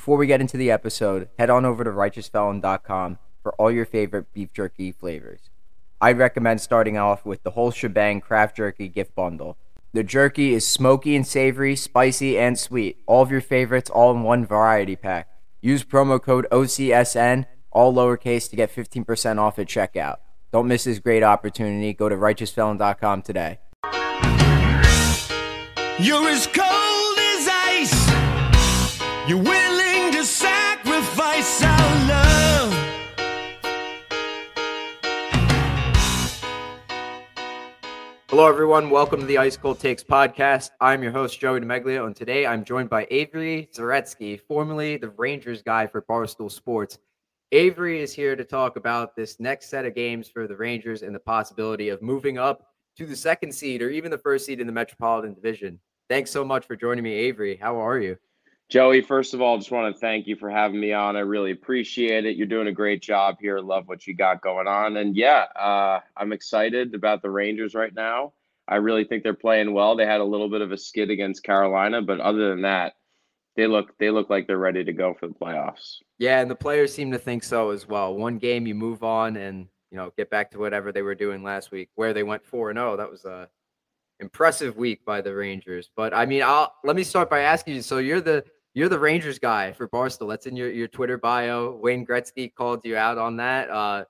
Before we get into the episode, head on over to righteousfelon.com for all your favorite beef jerky flavors. I'd recommend starting off with the whole shebang craft jerky gift bundle. The jerky is smoky and savory, spicy and sweet. All of your favorites all in one variety pack. Use promo code OCSN, all lowercase, to get 15% off at checkout. Don't miss this great opportunity. Go to righteousfelon.com today. You're as cold as ice. To Hello, everyone. Welcome to the Ice Cold Takes podcast. I'm your host, Joey DeMeglio, and today I'm joined by Avery Zaretsky, formerly the Rangers guy for Barstool Sports. Avery is here to talk about this next set of games for the Rangers and the possibility of moving up to the second seed or even the first seed in the Metropolitan Division. Thanks so much for joining me, Avery. How are you? Joey, first of all, just want to thank you for having me on. I really appreciate it. You're doing a great job here. Love what you got going on. And yeah, uh, I'm excited about the Rangers right now. I really think they're playing well. They had a little bit of a skid against Carolina, but other than that, they look they look like they're ready to go for the playoffs. Yeah, and the players seem to think so as well. One game you move on and you know get back to whatever they were doing last week, where they went four and zero. That was a impressive week by the Rangers. But I mean, I'll let me start by asking you. So you're the you're the Rangers guy for Barstool. That's in your, your Twitter bio. Wayne Gretzky called you out on that. Uh,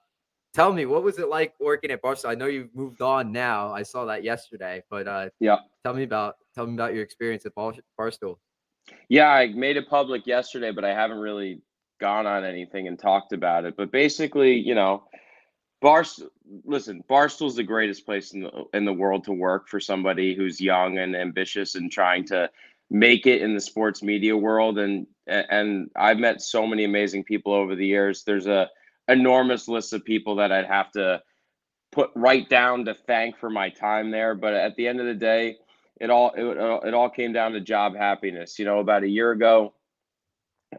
tell me, what was it like working at Barstool? I know you've moved on now. I saw that yesterday, but uh, yeah, tell me about tell me about your experience at Barstool. Yeah, I made it public yesterday, but I haven't really gone on anything and talked about it. But basically, you know, Barstool. Listen, Barstool's the greatest place in the in the world to work for somebody who's young and ambitious and trying to make it in the sports media world and and I've met so many amazing people over the years. There's a enormous list of people that I'd have to put right down to thank for my time there, but at the end of the day, it all it, it all came down to job happiness. You know, about a year ago,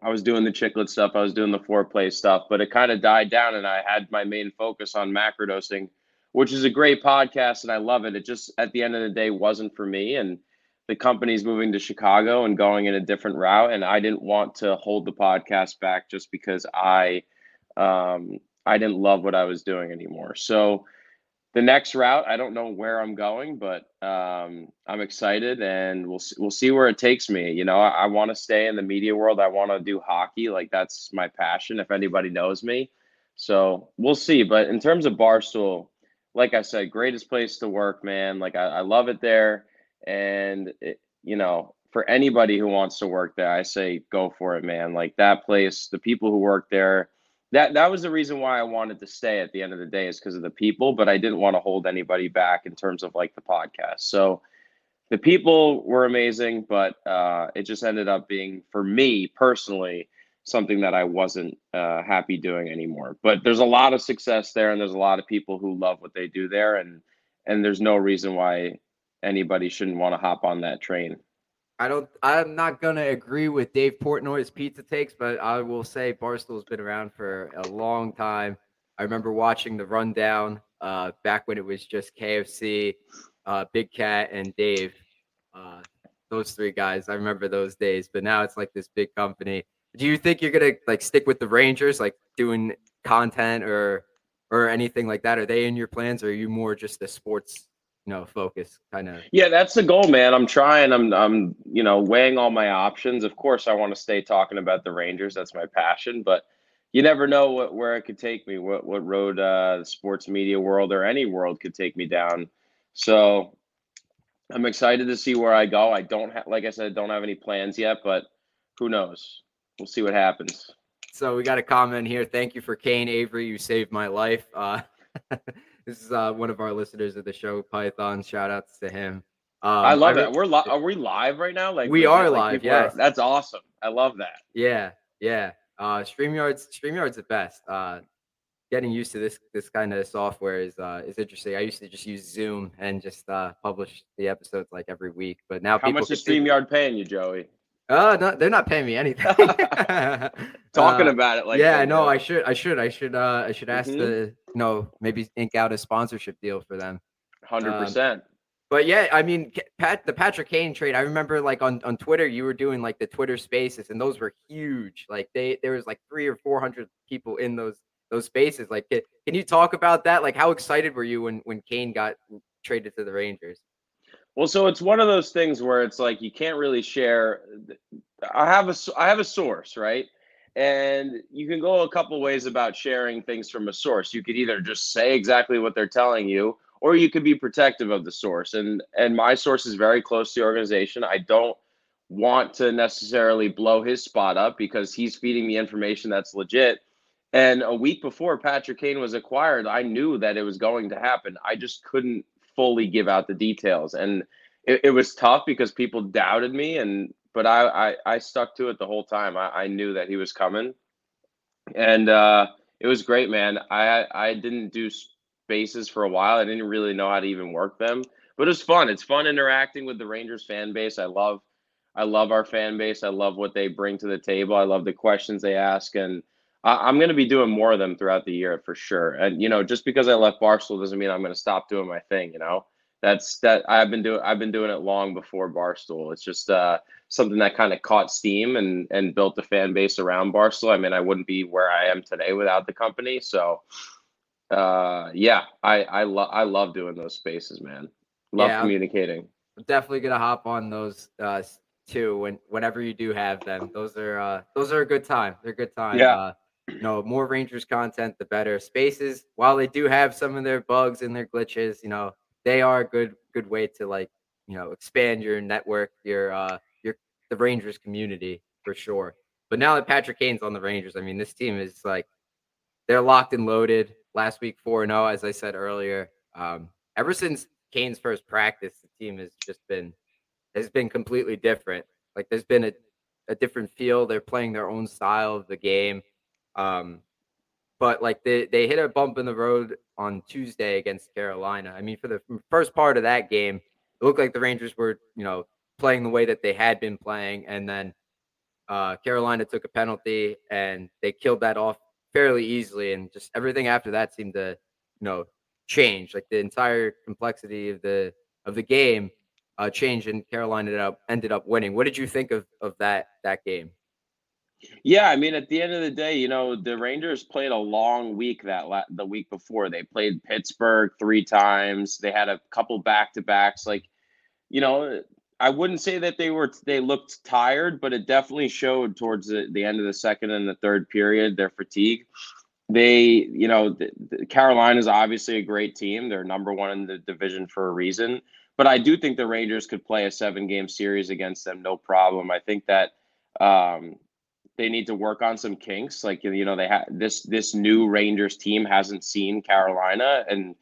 I was doing the chiclet stuff, I was doing the Fore Play stuff, but it kind of died down and I had my main focus on macrodosing, which is a great podcast and I love it. It just at the end of the day wasn't for me and the company's moving to Chicago and going in a different route, and I didn't want to hold the podcast back just because I um, I didn't love what I was doing anymore. So the next route, I don't know where I'm going, but um, I'm excited, and we'll we'll see where it takes me. You know, I, I want to stay in the media world. I want to do hockey, like that's my passion. If anybody knows me, so we'll see. But in terms of Barstool, like I said, greatest place to work, man. Like I, I love it there and it, you know, for anybody who wants to work there, I say go for it, man. Like that place, the people who work there, that that was the reason why I wanted to stay at the end of the day is because of the people, but I didn't want to hold anybody back in terms of like the podcast. So the people were amazing, but uh, it just ended up being for me personally something that I wasn't uh, happy doing anymore. But there's a lot of success there, and there's a lot of people who love what they do there, and and there's no reason why anybody shouldn't want to hop on that train. I don't. I'm not gonna agree with Dave Portnoy's pizza takes, but I will say Barstool's been around for a long time. I remember watching the rundown uh, back when it was just KFC, uh, Big Cat, and Dave. Uh, those three guys. I remember those days. But now it's like this big company. Do you think you're gonna like stick with the Rangers, like doing content or or anything like that? Are they in your plans, or are you more just a sports you know focus kind of yeah that's the goal man. I'm trying. I'm i'm you know weighing all my options. Of course i want to stay talking about the rangers. That's my passion but you never know what where it could take me what what road uh the sports media world or any world could take me down. So i'm excited to see where i go. I don't have like i said I don't have any plans yet but who knows? We'll see what happens. So we got a comment here. Thank you for kane avery. You saved my life. Uh This is uh, one of our listeners of the show, Python. Shout outs to him. Um, I love I, it. We're li- are we live right now? Like we are like live. Yes, are, that's awesome. I love that. Yeah, yeah. Uh, Streamyard's Streamyard's the best. Uh, getting used to this this kind of software is uh, is interesting. I used to just use Zoom and just uh, publish the episodes like every week, but now how much is Streamyard paying you, Joey? Uh, no, they're not paying me anything. Talking uh, about it like yeah, no, I should, I should, I should, uh, I should ask mm-hmm. the, you know, maybe ink out a sponsorship deal for them. Hundred um, percent. But yeah, I mean, Pat, the Patrick Kane trade. I remember like on, on Twitter, you were doing like the Twitter Spaces, and those were huge. Like they there was like three or four hundred people in those those spaces. Like, can, can you talk about that? Like, how excited were you when when Kane got traded to the Rangers? Well, so it's one of those things where it's like you can't really share. I have a I have a source, right? And you can go a couple ways about sharing things from a source. You could either just say exactly what they're telling you, or you could be protective of the source. And and my source is very close to the organization. I don't want to necessarily blow his spot up because he's feeding me information that's legit. And a week before Patrick Kane was acquired, I knew that it was going to happen. I just couldn't fully give out the details. And it, it was tough because people doubted me and but I, I, I stuck to it the whole time. I, I knew that he was coming. And uh, it was great, man. I I didn't do spaces for a while. I didn't really know how to even work them, but it was fun. It's fun interacting with the Rangers fan base. I love, I love our fan base. I love what they bring to the table. I love the questions they ask, and I, am going to be doing more of them throughout the year for sure. And you know, just because I left Barstool doesn't mean I'm going to stop doing my thing. You know, that's that I've been doing. I've been doing it long before Barstool. It's just uh, something that kind of caught steam and and built a fan base around Barstool. I mean, I wouldn't be where I am today without the company. So uh, yeah, I I love I love doing those spaces, man. Love yeah, communicating. I'm definitely gonna hop on those uh too when whenever you do have them. Those are uh those are a good time. They're a good time. Yeah. Uh, you know, more Rangers content, the better. Spaces, while they do have some of their bugs and their glitches, you know, they are a good good way to like, you know, expand your network, your uh your the Rangers community for sure. But now that Patrick Kane's on the Rangers, I mean, this team is like they're locked and loaded last week 4 0, as I said earlier. Um, ever since Kane's first practice, the team has just been has been completely different. Like there's been a, a different feel. They're playing their own style of the game. Um, but like they, they hit a bump in the road on Tuesday against Carolina. I mean, for the first part of that game, it looked like the Rangers were, you know, playing the way that they had been playing. And then uh, Carolina took a penalty and they killed that off fairly easily, and just everything after that seemed to, you know, change. Like the entire complexity of the of the game uh, changed, and Carolina ended up ended up winning. What did you think of of that that game? Yeah, I mean, at the end of the day, you know, the Rangers played a long week that la- the week before. They played Pittsburgh three times. They had a couple back to backs. Like, you know, I wouldn't say that they were they looked tired, but it definitely showed towards the, the end of the second and the third period their fatigue. They, you know, the, the Carolina is obviously a great team. They're number one in the division for a reason. But I do think the Rangers could play a seven game series against them, no problem. I think that um, they need to work on some kinks. Like you know, they have this this new Rangers team hasn't seen Carolina, and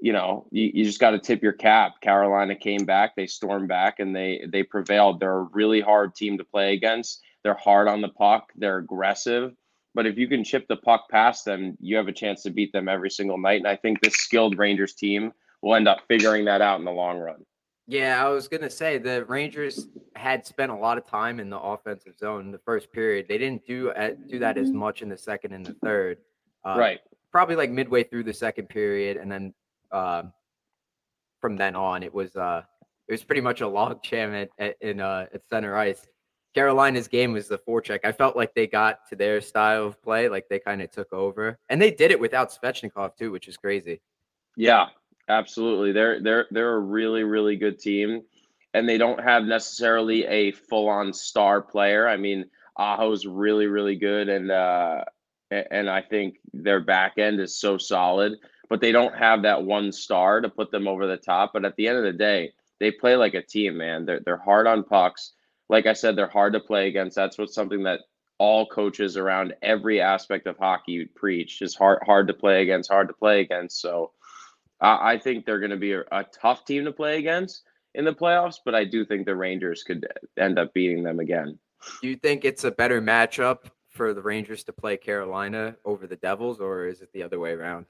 you know, you, you just got to tip your cap. Carolina came back, they stormed back, and they they prevailed. They're a really hard team to play against. They're hard on the puck. They're aggressive. But if you can chip the puck past them, you have a chance to beat them every single night. And I think this skilled Rangers team will end up figuring that out in the long run. Yeah, I was gonna say the Rangers had spent a lot of time in the offensive zone in the first period. They didn't do uh, do that as much in the second and the third. Uh, right. Probably like midway through the second period, and then uh, from then on, it was uh, it was pretty much a log jam at, at in uh, at center ice. Carolina's game was the forecheck. I felt like they got to their style of play, like they kind of took over, and they did it without Svechnikov too, which is crazy. Yeah, absolutely. They're they're they're a really really good team, and they don't have necessarily a full on star player. I mean, Aho's really really good, and uh, and I think their back end is so solid but they don't have that one star to put them over the top. But at the end of the day, they play like a team, man. They're they're hard on pucks. Like I said, they're hard to play against. That's what something that all coaches around every aspect of hockey preach is hard hard to play against, hard to play against. So uh, I think they're going to be a, a tough team to play against in the playoffs, but I do think the Rangers could end up beating them again. Do you think it's a better matchup for the Rangers to play Carolina over the Devils, or is it the other way around?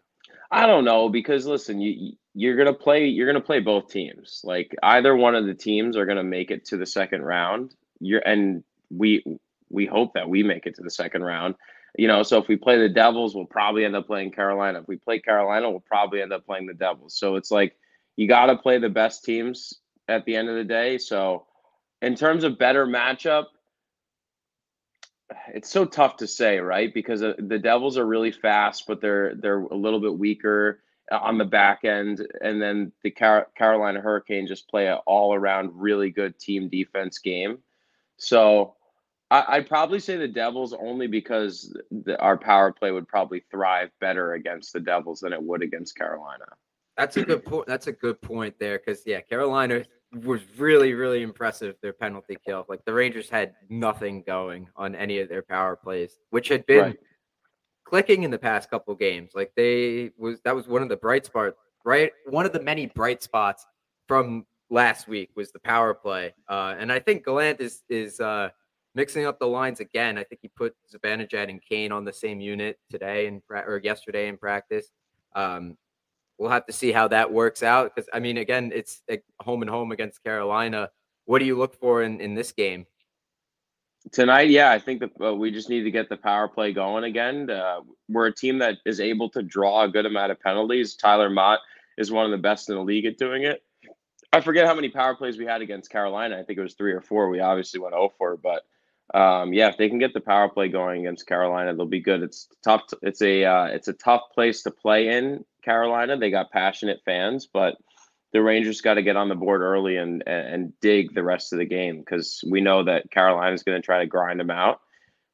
I don't know because listen, you you're gonna play you're gonna play both teams. Like either one of the teams are gonna make it to the second round. You're and we we hope that we make it to the second round. You know, so if we play the Devils, we'll probably end up playing Carolina. If we play Carolina, we'll probably end up playing the Devils. So it's like, you got to play the best teams at the end of the day. So, in terms of better matchup, it's so tough to say, right? Because uh, the Devils are really fast, but they're they're a little bit weaker on the back end, and then the Car- Carolina Hurricane just play an all around really good team defense game. So I, would probably say the Devils only because the, our power play would probably thrive better against the Devils than it would against Carolina. That's a good point. That's a good point there because yeah, Carolina was really really impressive. Their penalty kill, like the Rangers had nothing going on any of their power plays, which had been right. clicking in the past couple games. Like they was that was one of the bright spots, right? One of the many bright spots from last week was the power play, uh, and I think Gallant is is. Uh, mixing up the lines again. I think he put Zibanejad and Kane on the same unit today and or yesterday in practice. Um, we'll have to see how that works out because I mean, again, it's home and home against Carolina. What do you look for in in this game? Tonight, yeah, I think that uh, we just need to get the power play going again. Uh, we're a team that is able to draw a good amount of penalties. Tyler Motte is one of the best in the league at doing it. I forget how many power plays we had against Carolina. I think it was three or four. We obviously went 0 for, but um, yeah, if they can get the power play going against Carolina, they'll be good. It's tough. To, it's a uh, it's a tough place to play in Carolina. They got passionate fans, but the Rangers got to get on the board early and, and dig the rest of the game because we know that Carolina is going to try to grind them out.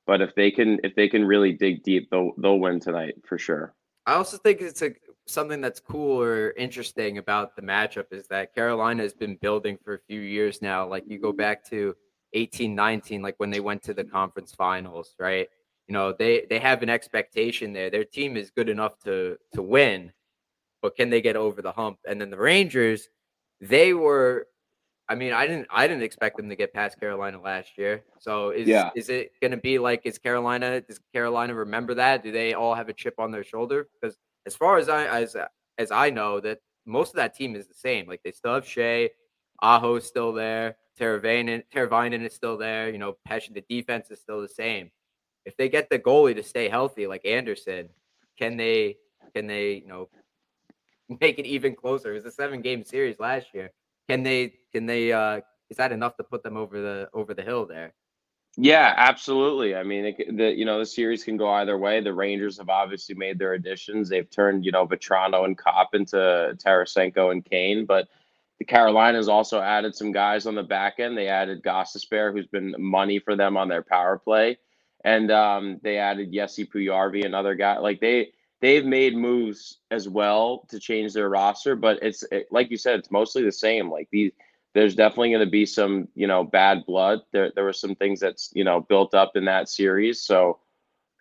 But if they can if they can really dig deep, they'll they'll win tonight for sure. I also think it's a something that's cool or interesting about the matchup is that Carolina has been building for a few years now. Like you go back to 18 19 like when they went to the mm-hmm. conference finals right? You know they they have an expectation there. Their team is good enough to to win but can they get over the hump? And then the rangers they were i mean i didn't i didn't expect them to get past carolina last year. So is yeah. is it going to be like is carolina does carolina remember that? Do they all have a chip on their shoulder? Because as far as i as as i know that most of that team is the same. Like they still have Skjei Aho's still there Teravainen, Teravainen is still there. You know, Pesce, the defense is still the same. If they get the goalie to stay healthy, like Andersen, can they can they you know make it even closer? It was a seven game series last year. Can they can they uh is that enough to put them over the over the hill there? Yeah, absolutely. I mean, it, the you know the series can go either way. The Rangers have obviously made their additions. They've turned you know Vatrano and Copp into Tarasenko and Kane, but the Carolinas also added some guys on the back end. They added Gostisbehere, who's been money for them on their power play, and um, they added Jesse Puljujarvi, another guy. Like they they've made moves as well to change their roster, but it's it, like you said, it's mostly the same. Like these, there's definitely going to be some you know bad blood. There there were some things that's you know built up in that series, so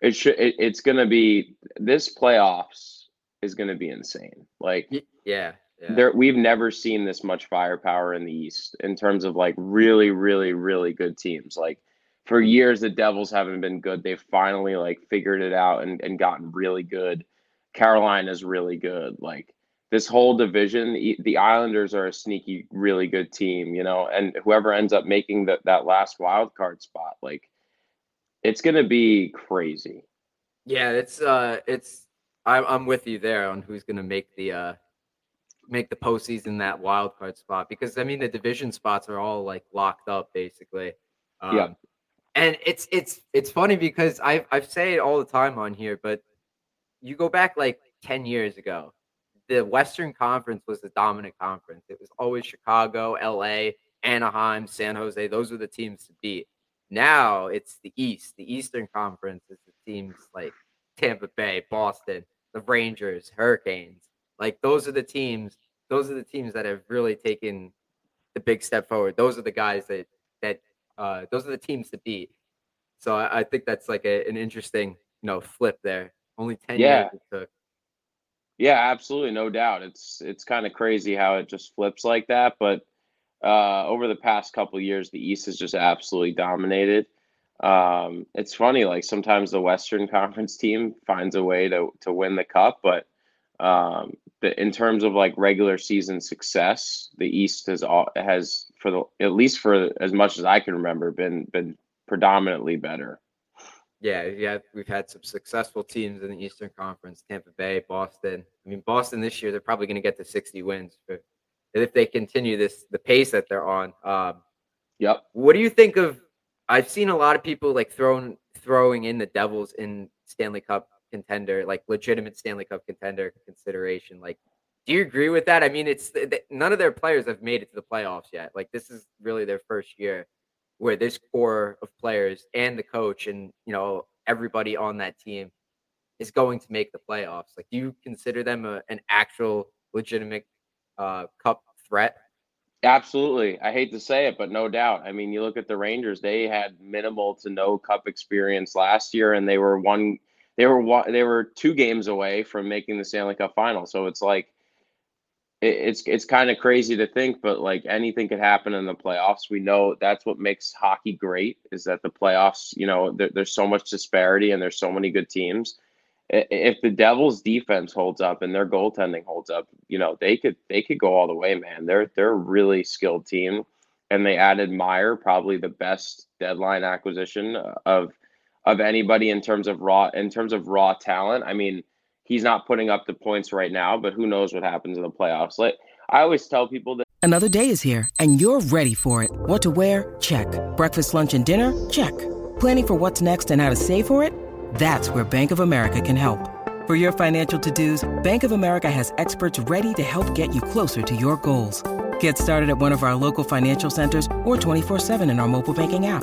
it should it, it's going to be this playoffs is going to be insane. Like yeah, yeah. There, we've never seen this much firepower in the East in terms of like really, really, really good teams. Like for years, the Devils haven't been good. They've finally like figured it out and, and gotten really good. Carolina's really good. Like this whole division, the Islanders are a sneaky, really good team, you know, and whoever ends up making that that last wild card spot, like it's gonna be crazy. Yeah, it's uh it's I'm I'm with you there on who's gonna make the uh make the postseason that wild card spot because I mean the division spots are all like locked up basically. Um, yeah. And it's it's it's funny because I've I've say it all the time on here, but you go back like ten years ago, the Western Conference was the dominant conference. It was always Chicago, LA, Anaheim, San Jose. Those were the teams to beat. Now it's the East. The Eastern Conference is the teams like Tampa Bay, Boston, the Rangers, Hurricanes. Like those are the teams. Those are the teams that have really taken the big step forward. Those are the guys that that uh, those are the teams to beat. So I, I think that's like a, an interesting you know flip there. Only ten yeah. years it took. Yeah, absolutely, no doubt. It's it's kind of crazy how it just flips like that. But uh, over the past couple years, the East has just absolutely dominated. Um, it's funny, like sometimes the Western Conference team finds a way to to win the cup, but um, the, in terms of like regular season success, the East has all has for the at least for as much as I can remember been been predominantly better. Yeah, yeah, we've had some successful teams in the Eastern Conference: Tampa Bay, Boston. I mean, Boston this year they're probably going to get to sixty wins. For if they continue this the pace that they're on. Um, Yep. what do you think of? I've seen a lot of people like throwing throwing in the Devils in Stanley Cup contender, like legitimate Stanley Cup contender consideration. Like, do you agree with that? I mean, it's none of their players have made it to the playoffs yet. Like, this is really their first year where this core of players and the coach and you know everybody on that team is going to make the playoffs. Like, do you consider them a, an actual legitimate uh, cup threat? Absolutely. I hate to say it, but no doubt. I mean, you look at the Rangers, they had minimal to no cup experience last year and they were one they were they were two games away from making the Stanley Cup final. So it's like it, it's it's kind of crazy to think, but like anything could happen in the playoffs. We know that's what makes hockey great is that the playoffs, you know, there, there's so much disparity and there's so many good teams if the Devils defense holds up and their goaltending holds up, you know, they could they could go all the way, man. They're they're a really skilled team. And they added Meyer, probably the best deadline acquisition uh, of of anybody in terms of raw in terms of raw talent. I mean, he's not putting up the points right now, but who knows what happens in the playoffs. Like I always tell people that Another day is here, and you're ready for it. What to wear? Check. Breakfast, lunch, and dinner? Check. Planning for what's next and how to save for it? That's where Bank of America can help. For your financial to dos, Bank of America has experts ready to help get you closer to your goals. Get started at one of our local financial centers or 24-7 in our mobile banking app.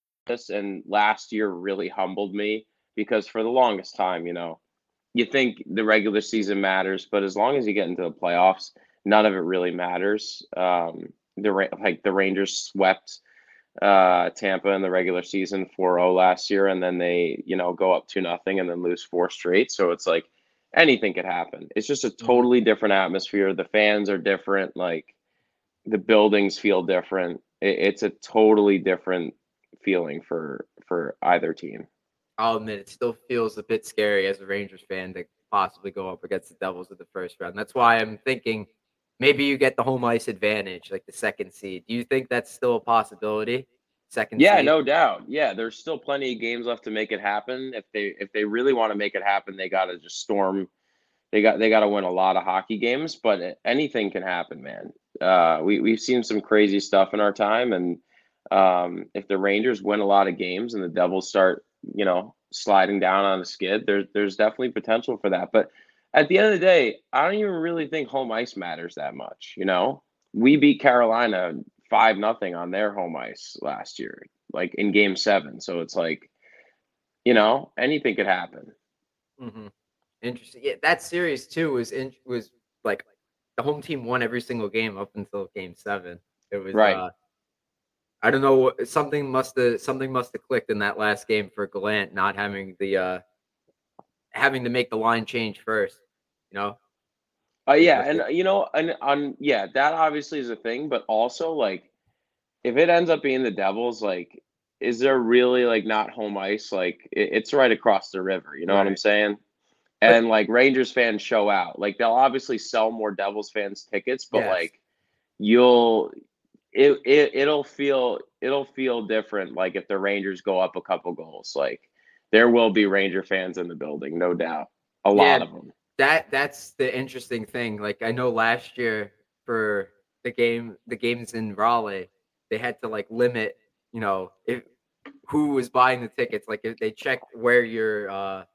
This and last year really humbled me because for the longest time, you know, you think the regular season matters, but as long as you get into the playoffs, none of it really matters. Um, the like the Rangers swept uh, Tampa in the regular season 4-0 last year, and then they you know go up two nothing and then lose four straight. So it's like anything could happen. It's just a totally different atmosphere. The fans are different. Like the buildings feel different. It, it's a totally different feeling for for either team. I'll admit it still feels a bit scary as a Rangers fan to possibly go up against the Devils in the first round. That's why I'm thinking maybe you get the home ice advantage, like the second seed. Do you think that's still a possibility? Second Yeah, seed? no doubt. Yeah, there's still plenty of games left to make it happen. If they if they really want to make it happen, they got to just storm. They got they got to win a lot of hockey games, but anything can happen, man. Uh, we we've seen some crazy stuff in our time, and um, if the Rangers win a lot of games and the Devils start, you know, sliding down on a skid, there's there's definitely potential for that. But at the end of the day, I don't even really think home ice matters that much. You know, we beat Carolina five nothing on their home ice last year, like in Game Seven. So it's like, you know, anything could happen. hmm Interesting. Yeah, that series too was in, was like the home team won every single game up until game seven. It was Right. Uh, I don't know. Something must have something must have clicked in that last game for Gallant not having the uh having to make the line change first. You know. Uh, yeah, and uh, you know, and on yeah, that obviously is a thing, but also like, if it ends up being the Devils, like, is there really like not home ice? Like, it, it's right across the river. You know what I'm saying? And like Rangers fans show out. Like they'll obviously sell more Devils fans tickets, but Yes. like, you'll it, it it'll feel it'll feel different. Like if the Rangers go up a couple goals, like there will be Ranger fans in the building, no doubt. A lot Yeah. of them. that that's the interesting thing. Like I know last year for the game, the games in Raleigh, they had to like limit, you know, if who was buying the tickets. Like if they checked where your uh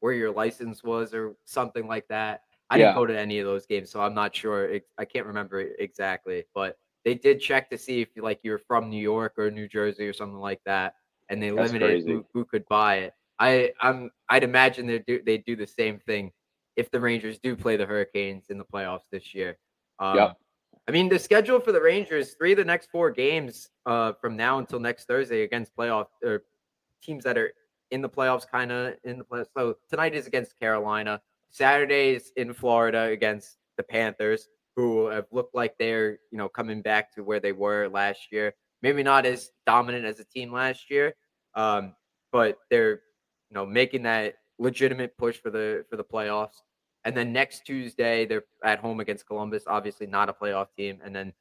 where your license was or something like that. I Yeah. didn't go to any of those games, so I'm not sure. I can't remember exactly, but they did check to see if like you're from New York or New Jersey or something like that, and they That's limited who, who could buy it. I I'm I'd imagine they do they do the same thing if the Rangers do play the Hurricanes in the playoffs this year. Um, Yep. I mean, the schedule for the Rangers, three of the next four games uh, from now until next Thursday against playoff or teams that are in the playoffs, kind of in the playoffs. So tonight is against Carolina. Saturday is in Florida against the Panthers, who have looked like they're you know coming back to where they were last year. Maybe not as dominant as a team last year, um, but they're you know making that legitimate push for the for the playoffs. And then next Tuesday, they're at home against Columbus, obviously not a playoff team. And then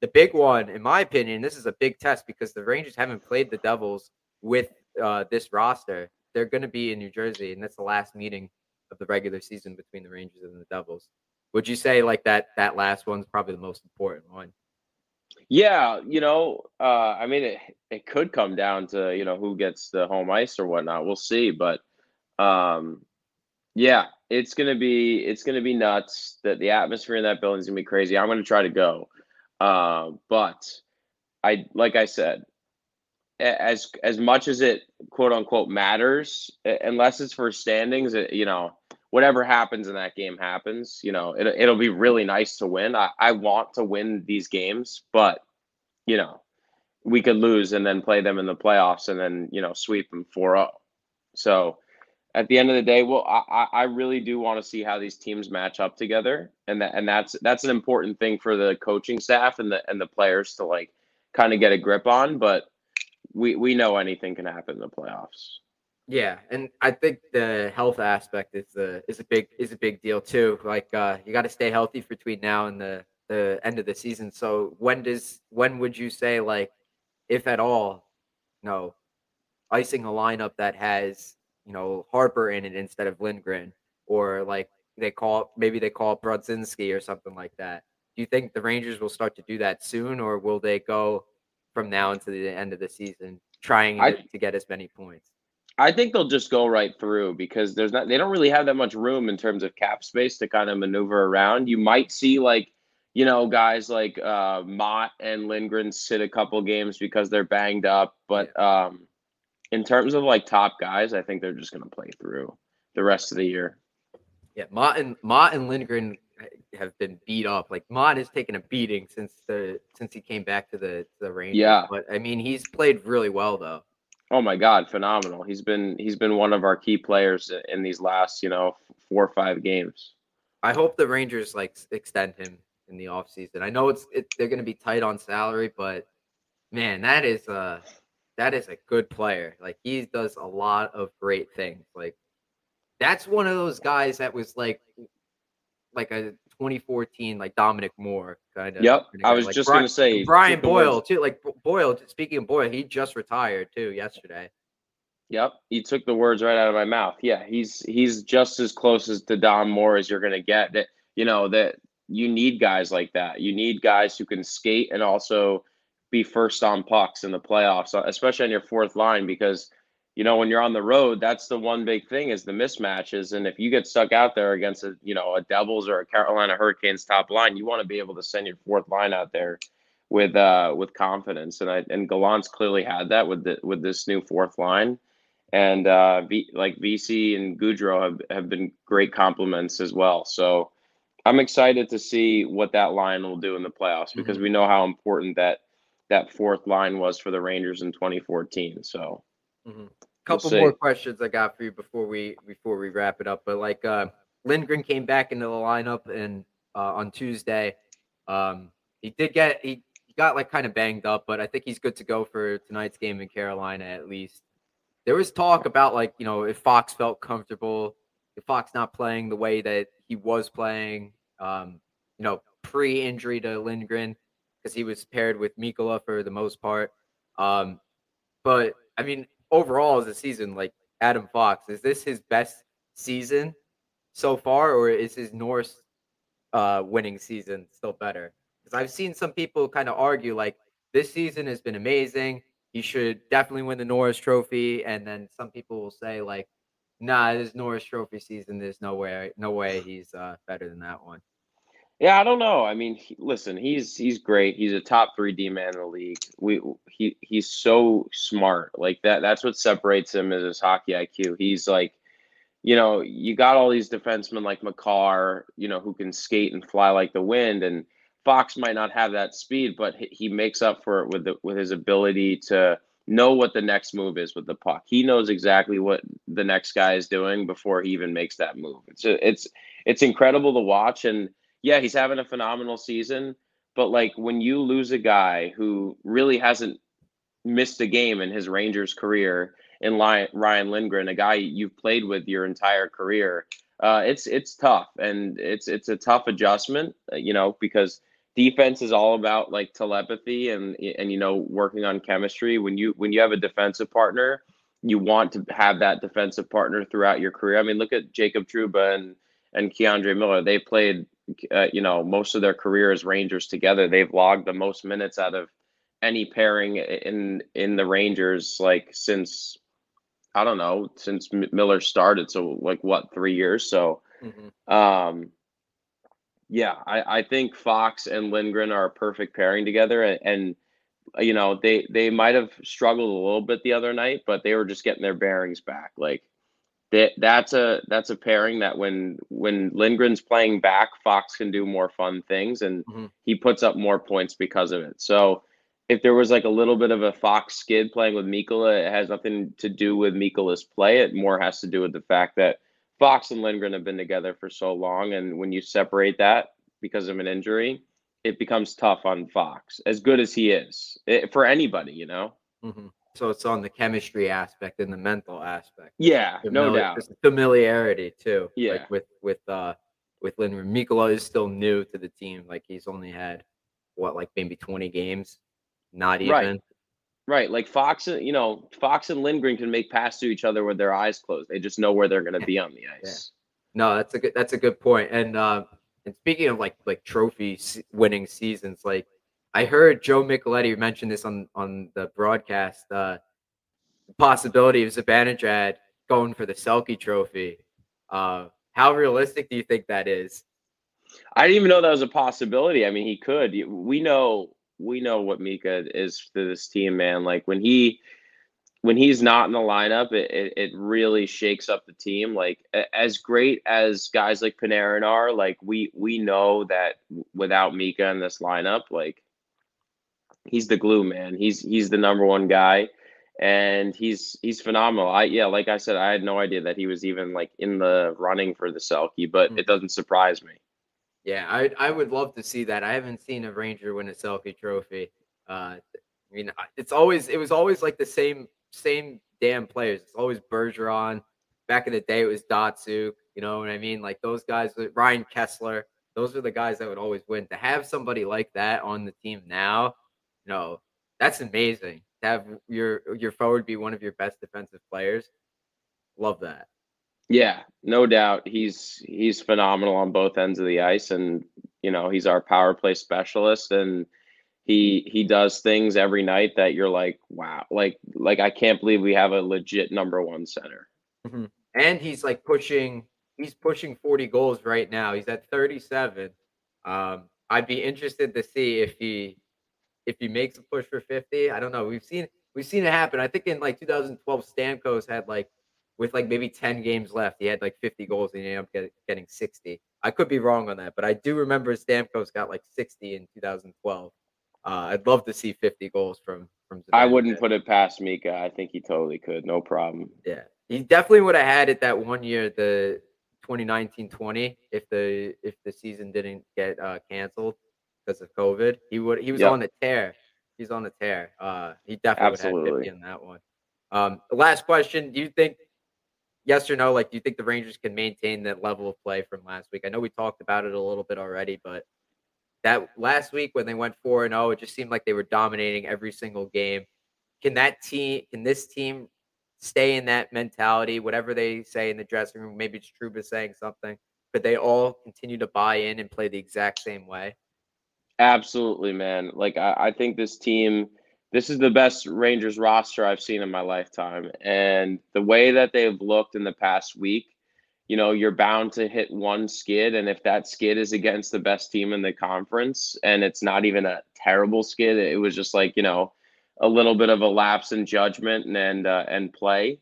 the big one, in my opinion, this is a big test because the Rangers haven't played the Devils with uh, this roster. They're going to be in New Jersey, and that's the last meeting of the regular season between the Rangers and the Devils. Would you say like that? That last one's probably the most important one. Yeah, you know, uh, I mean, it it could come down to you know who gets the home ice or whatnot. We'll see, but um, yeah, it's gonna be it's gonna be nuts. That the atmosphere in that building is gonna be crazy. I'm gonna try to go, uh, but I like I said, as as much as it quote unquote matters, unless it's for standings, it, you know, whatever happens in that game happens. You know, it, it'll be really nice to win. I, I want to win these games, but you know, we could lose and then play them in the playoffs and then you know sweep them 4-0. So at the end of the day, well, I, I really do want to see how these teams match up together, and that and that's that's an important thing for the coaching staff and the and the players to like kind of get a grip on. But we we know anything can happen in the playoffs. Yeah, and I think the health aspect is the is a big is a big deal too. Like uh, you got to stay healthy between now and the the end of the season. So when does when would you say like, if at all, no, icing a lineup that has you know Harpur in it instead of Lindgren, or like they call maybe they call Brodzinski or something like that. Do you think the Rangers will start to do that soon, or will they go from now until the end of the season trying I, to get as many points? I think they'll just go right through because there's not they don't really have that much room in terms of cap space to kind of maneuver around. You might see like you know guys like uh, Motte and Lindgren sit a couple games because they're banged up, but um, in terms of like top guys, I think they're just going to play through the rest of the year. Yeah, Motte and Motte and Lindgren have been beat up. Like Motte has taken a beating since the since he came back to the to the Rangers. Yeah, but I mean he's played really well though. Oh my God, phenomenal! He's been he's been one of our key players in these last you know four or five games. I hope the Rangers like extend him in the offseason. I know it's it, they're going to be tight on salary, but man, that is a that is a good player. Like he does a lot of great things. Like that's one of those guys that was like like a 2014 like Dominic Moore kind of. Yep, I was like just Brian, gonna say Brian Boyle too. Like Boyle. Speaking of Boyle, he just retired too yesterday. Yep, he took the words right out of my mouth. Yeah, he's he's just as close as to Dom Moore as you're gonna get. That you know that you need guys like that. You need guys who can skate and also be first on pucks in the playoffs, uh, especially on your fourth line, because you know when you're on the road, that's the one big thing is the mismatches, and if you get stuck out there against a you know a Devils or a Carolina Hurricanes top line, you want to be able to send your fourth line out there with uh with confidence, and I and Gallant's clearly had that with the with this new fourth line. And uh, v, like Vesey and Goodrow have, have been great compliments as well. So I'm excited to see what that line will do in the playoffs because mm-hmm. we know how important that that fourth line was for the Rangers in 2014. So, mm-hmm. couple we'll more questions I got for you before we before we wrap it up. But like uh, Lindgren came back into the lineup and uh, on Tuesday, um, he did get he, he got like kind of banged up, but I think he's good to go for tonight's game in Carolina at least. There was talk about like you know if Fox felt comfortable, if Fox not playing the way that he was playing, um, you know pre-injury to Lindgren because he was paired with Mikkola for the most part. Um, but I mean, overall as a season, like Adam Fox, is this his best season so far, or is his Norris uh, winning season still better? Because I've seen some people kind of argue like this season has been amazing. He should definitely win the Norris Trophy, and then some people will say like, "Nah, this Norris Trophy season, there's no way, no way he's uh, better than that one." Yeah, I don't know. I mean, he, listen, he's he's great. He's a top three D man in the league. We he he's so smart. Like that. That's what separates him is his hockey IQ. He's like, you know, you got all these defensemen like Makar, you know, who can skate and fly like the wind. And Fox might not have that speed, but he- makes up for it with the, with his ability to know what the next move is with the puck. He knows exactly what the next guy is doing before he even makes that move. It's it's it's incredible to watch and yeah, he's having a phenomenal season, but like when you lose a guy who really hasn't missed a game in his Rangers career in Ryan Lindgren, a guy you've played with your entire career, uh, it's it's tough and it's it's a tough adjustment, uh, you know, because defense is all about like telepathy and and you know working on chemistry. When you when you have a defensive partner, you want to have that defensive partner throughout your career. I mean, look at Jacob Trouba and and K'Andre Miller. They played, uh, you know, most of their career as Rangers together. They've logged the most minutes out of any pairing in in the Rangers like since I don't know since Miller started. So like what three years? So, mm-hmm. um, yeah, I I think Fox and Lindgren are a perfect pairing together, and, and you know they they might have struggled a little bit the other night, but they were just getting their bearings back. Like that that's a that's a pairing that when when Lindgren's playing back, Fox can do more fun things, and mm-hmm. he puts up more points because of it. So if there was like a little bit of a Fox skid playing with Mikkola, it has nothing to do with Mikkola's play. It more has to do with the fact that Fox and Lindgren have been together for so long, and when you separate that because of an injury, it becomes tough on Fox. As good as he is, it, for anybody, you know. Mm-hmm. So it's on the chemistry aspect and the mental aspect. Yeah, Famili- no doubt. Familiarity too. Yeah, like with with uh with Lindgren. Mikkola is still new to the team. Like he's only had what like maybe twenty games not even. Right. Right. Like Fox, you know, Fox and Lindgren can make pass to each other with their eyes closed. They just know where they're going to be on the ice. Yeah. No, that's a good that's a good point. And uh and speaking of like like trophy winning seasons, like I heard Joe Micheletti mention this on on the broadcast. Uh, the possibility of Zibanejad going for the Selke Trophy. Uh, how realistic do you think that is? I didn't even know that was a possibility. I mean, he could. We know we know what Mika is to this team, man. Like when he when he's not in the lineup, it, it, it, really shakes up the team. Like as great as guys like Panarin are, like we we know that without Mika in this lineup, like he's the glue, man. He's he's the number one guy, and he's he's phenomenal. I yeah, like I said, I had no idea that he was even like in the running for the Selke, but mm-hmm. it doesn't surprise me. Yeah, I I would love to see that. I haven't seen a Ranger win a Selke trophy. Uh, I mean, it's always it was always like the same same damn players. It's always Bergeron. Back in the day, it was Datsyuk. You know what I mean? Like those guys, Ryan Kesler. Those are the guys that would always win. To have somebody like that on the team now, know, that's amazing. To have your your forward be one of your best defensive players, love that. Yeah, no doubt. He's he's phenomenal on both ends of the ice, and you know he's our power play specialist, and he he does things every night that you're like, wow, like like I can't believe we have a legit number one center. Mm-hmm. And he's like pushing, he's pushing 40 goals right now. He's at 37. Um, I'd be interested to see if he if he makes a push for 50. I don't know. We've seen we've seen it happen. I think in like 2012, Stamkos had like with like maybe 10 games left, he had like 50 goals and he ended up get, getting 60. I could be wrong on that, but I do remember Stamkos got like 60 in 2012. Uh, I'd love to see 50 goals from from. I wouldn't put it past Mika. I think he totally could, no problem. Yeah, he definitely would have had it that one year, the 2019-20, if the if the season didn't get uh, canceled because of COVID. He would he was yep. on a tear. He's on a tear. Uh, he definitely Absolutely. would have 50 in that one. Um, last question: Do you think yes or no? Like, do you think the Rangers can maintain that level of play from last week? I know we talked about it a little bit already, but that last week when they went four and zero, oh, it just seemed like they were dominating every single game. Can that team? Can this team stay in that mentality? Whatever they say in the dressing room, maybe it's Trouba saying something. Could they all continue to buy in and play the exact same way? Absolutely, man. Like I, I think this team this is the best Rangers roster I've seen in my lifetime. And the way that they've looked in the past week, you know, you're bound to hit one skid. And if that skid is against the best team in the conference and it's not even a terrible skid, it was just like, you know, a little bit of a lapse in judgment and and, uh, and play.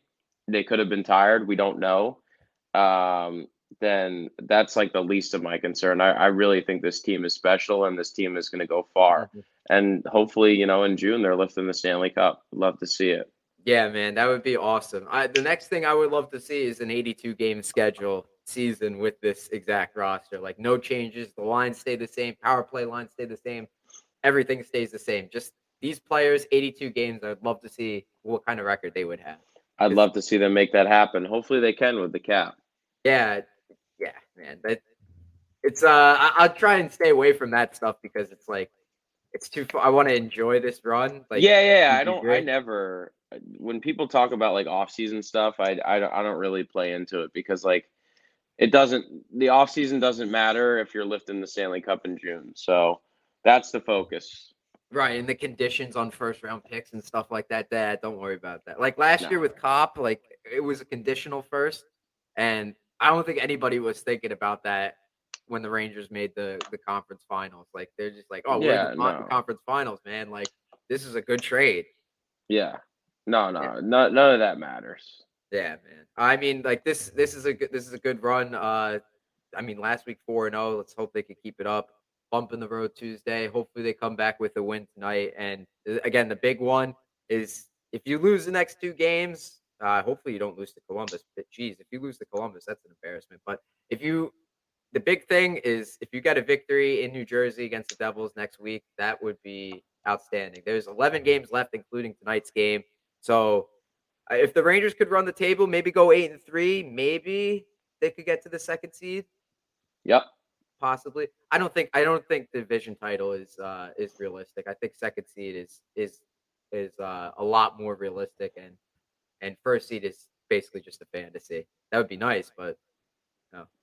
They could have been tired. We don't know. Um, then that's like the least of my concern. I, I really think this team is special and this team is going to go far. Mm-hmm. And hopefully, you know, in June they're lifting the Stanley Cup. Love to see it. Yeah, man, that would be awesome. I, the next thing I would love to see is an 82 game schedule season with this exact roster. Like no changes, the lines stay the same, power play lines stay the same, everything stays the same. Just these players, 82 games. I'd love to see what kind of record they would have. I'd love to see them make that happen. Hopefully, they can with the cap. Yeah, yeah, man. That it's uh, I, I'll try and stay away from that stuff because it's like it's too. Far. I want to enjoy this run. Like, yeah, yeah. I don't. I never. When people talk about like off season stuff, I I don't, I don't really play into it because like it doesn't. The off season doesn't matter if you're lifting the Stanley Cup in June. So that's the focus. Right, and the conditions on first round picks and stuff like that. That don't worry about that. Like last No. year with Copp, like it was a conditional first, and I don't think anybody was thinking about that when the Rangers made the the conference finals. Like they're just like, oh, we're Yeah, in the no. conference finals, man. Like this is a good trade. Yeah. No, no, Yeah. no none of that matters. Yeah, man. I mean, like this this is a good this is a good run. Uh, I mean, last week four and zero. Let's hope they can keep it up. Bump in the road Tuesday. Hopefully they come back with a win tonight. And uh, again, the big one is if you lose the next two games. Uh, hopefully you don't lose to Columbus. But geez, if you lose to Columbus, that's an embarrassment. But if you, the big thing is if you get a victory in New Jersey against the Devils next week, that would be outstanding. There's 11 games left, including tonight's game. So uh, if the Rangers could run the table, maybe go eight and three, maybe they could get to the second seed, Yep. possibly. I don't think I don't think the division title is uh is realistic. I think second seed is is is uh, a lot more realistic and and first seed is basically just a fantasy. That would be nice, but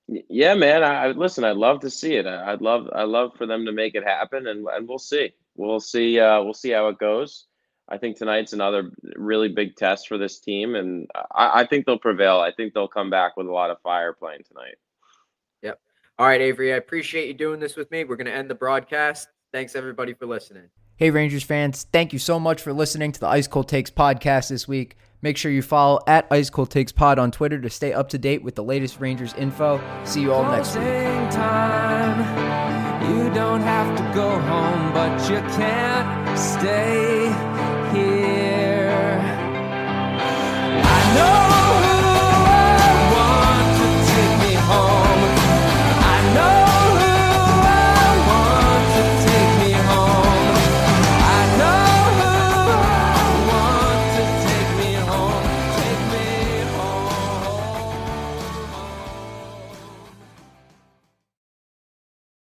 Y- Yeah, man. I, I listen. I'd love to see it. I, I'd love. I love for them to make it happen, and and we'll see. We'll see. Uh, we'll see how it goes. I think tonight's another really big test for this team, and I, I think they'll prevail. I think they'll come back with a lot of fire playing tonight. Yep. All right, Avery, I appreciate you doing this with me. We're gonna end the broadcast. Thanks everybody for listening. Hey, Rangers fans, thank you so much for listening to the Ice Cold Takes podcast this week. Make sure you follow at Ice Cold Takes Pod on Twitter to stay up to date with the latest Rangers info. See you all next week. Time. You don't have to go home, but you can't stay here. I know.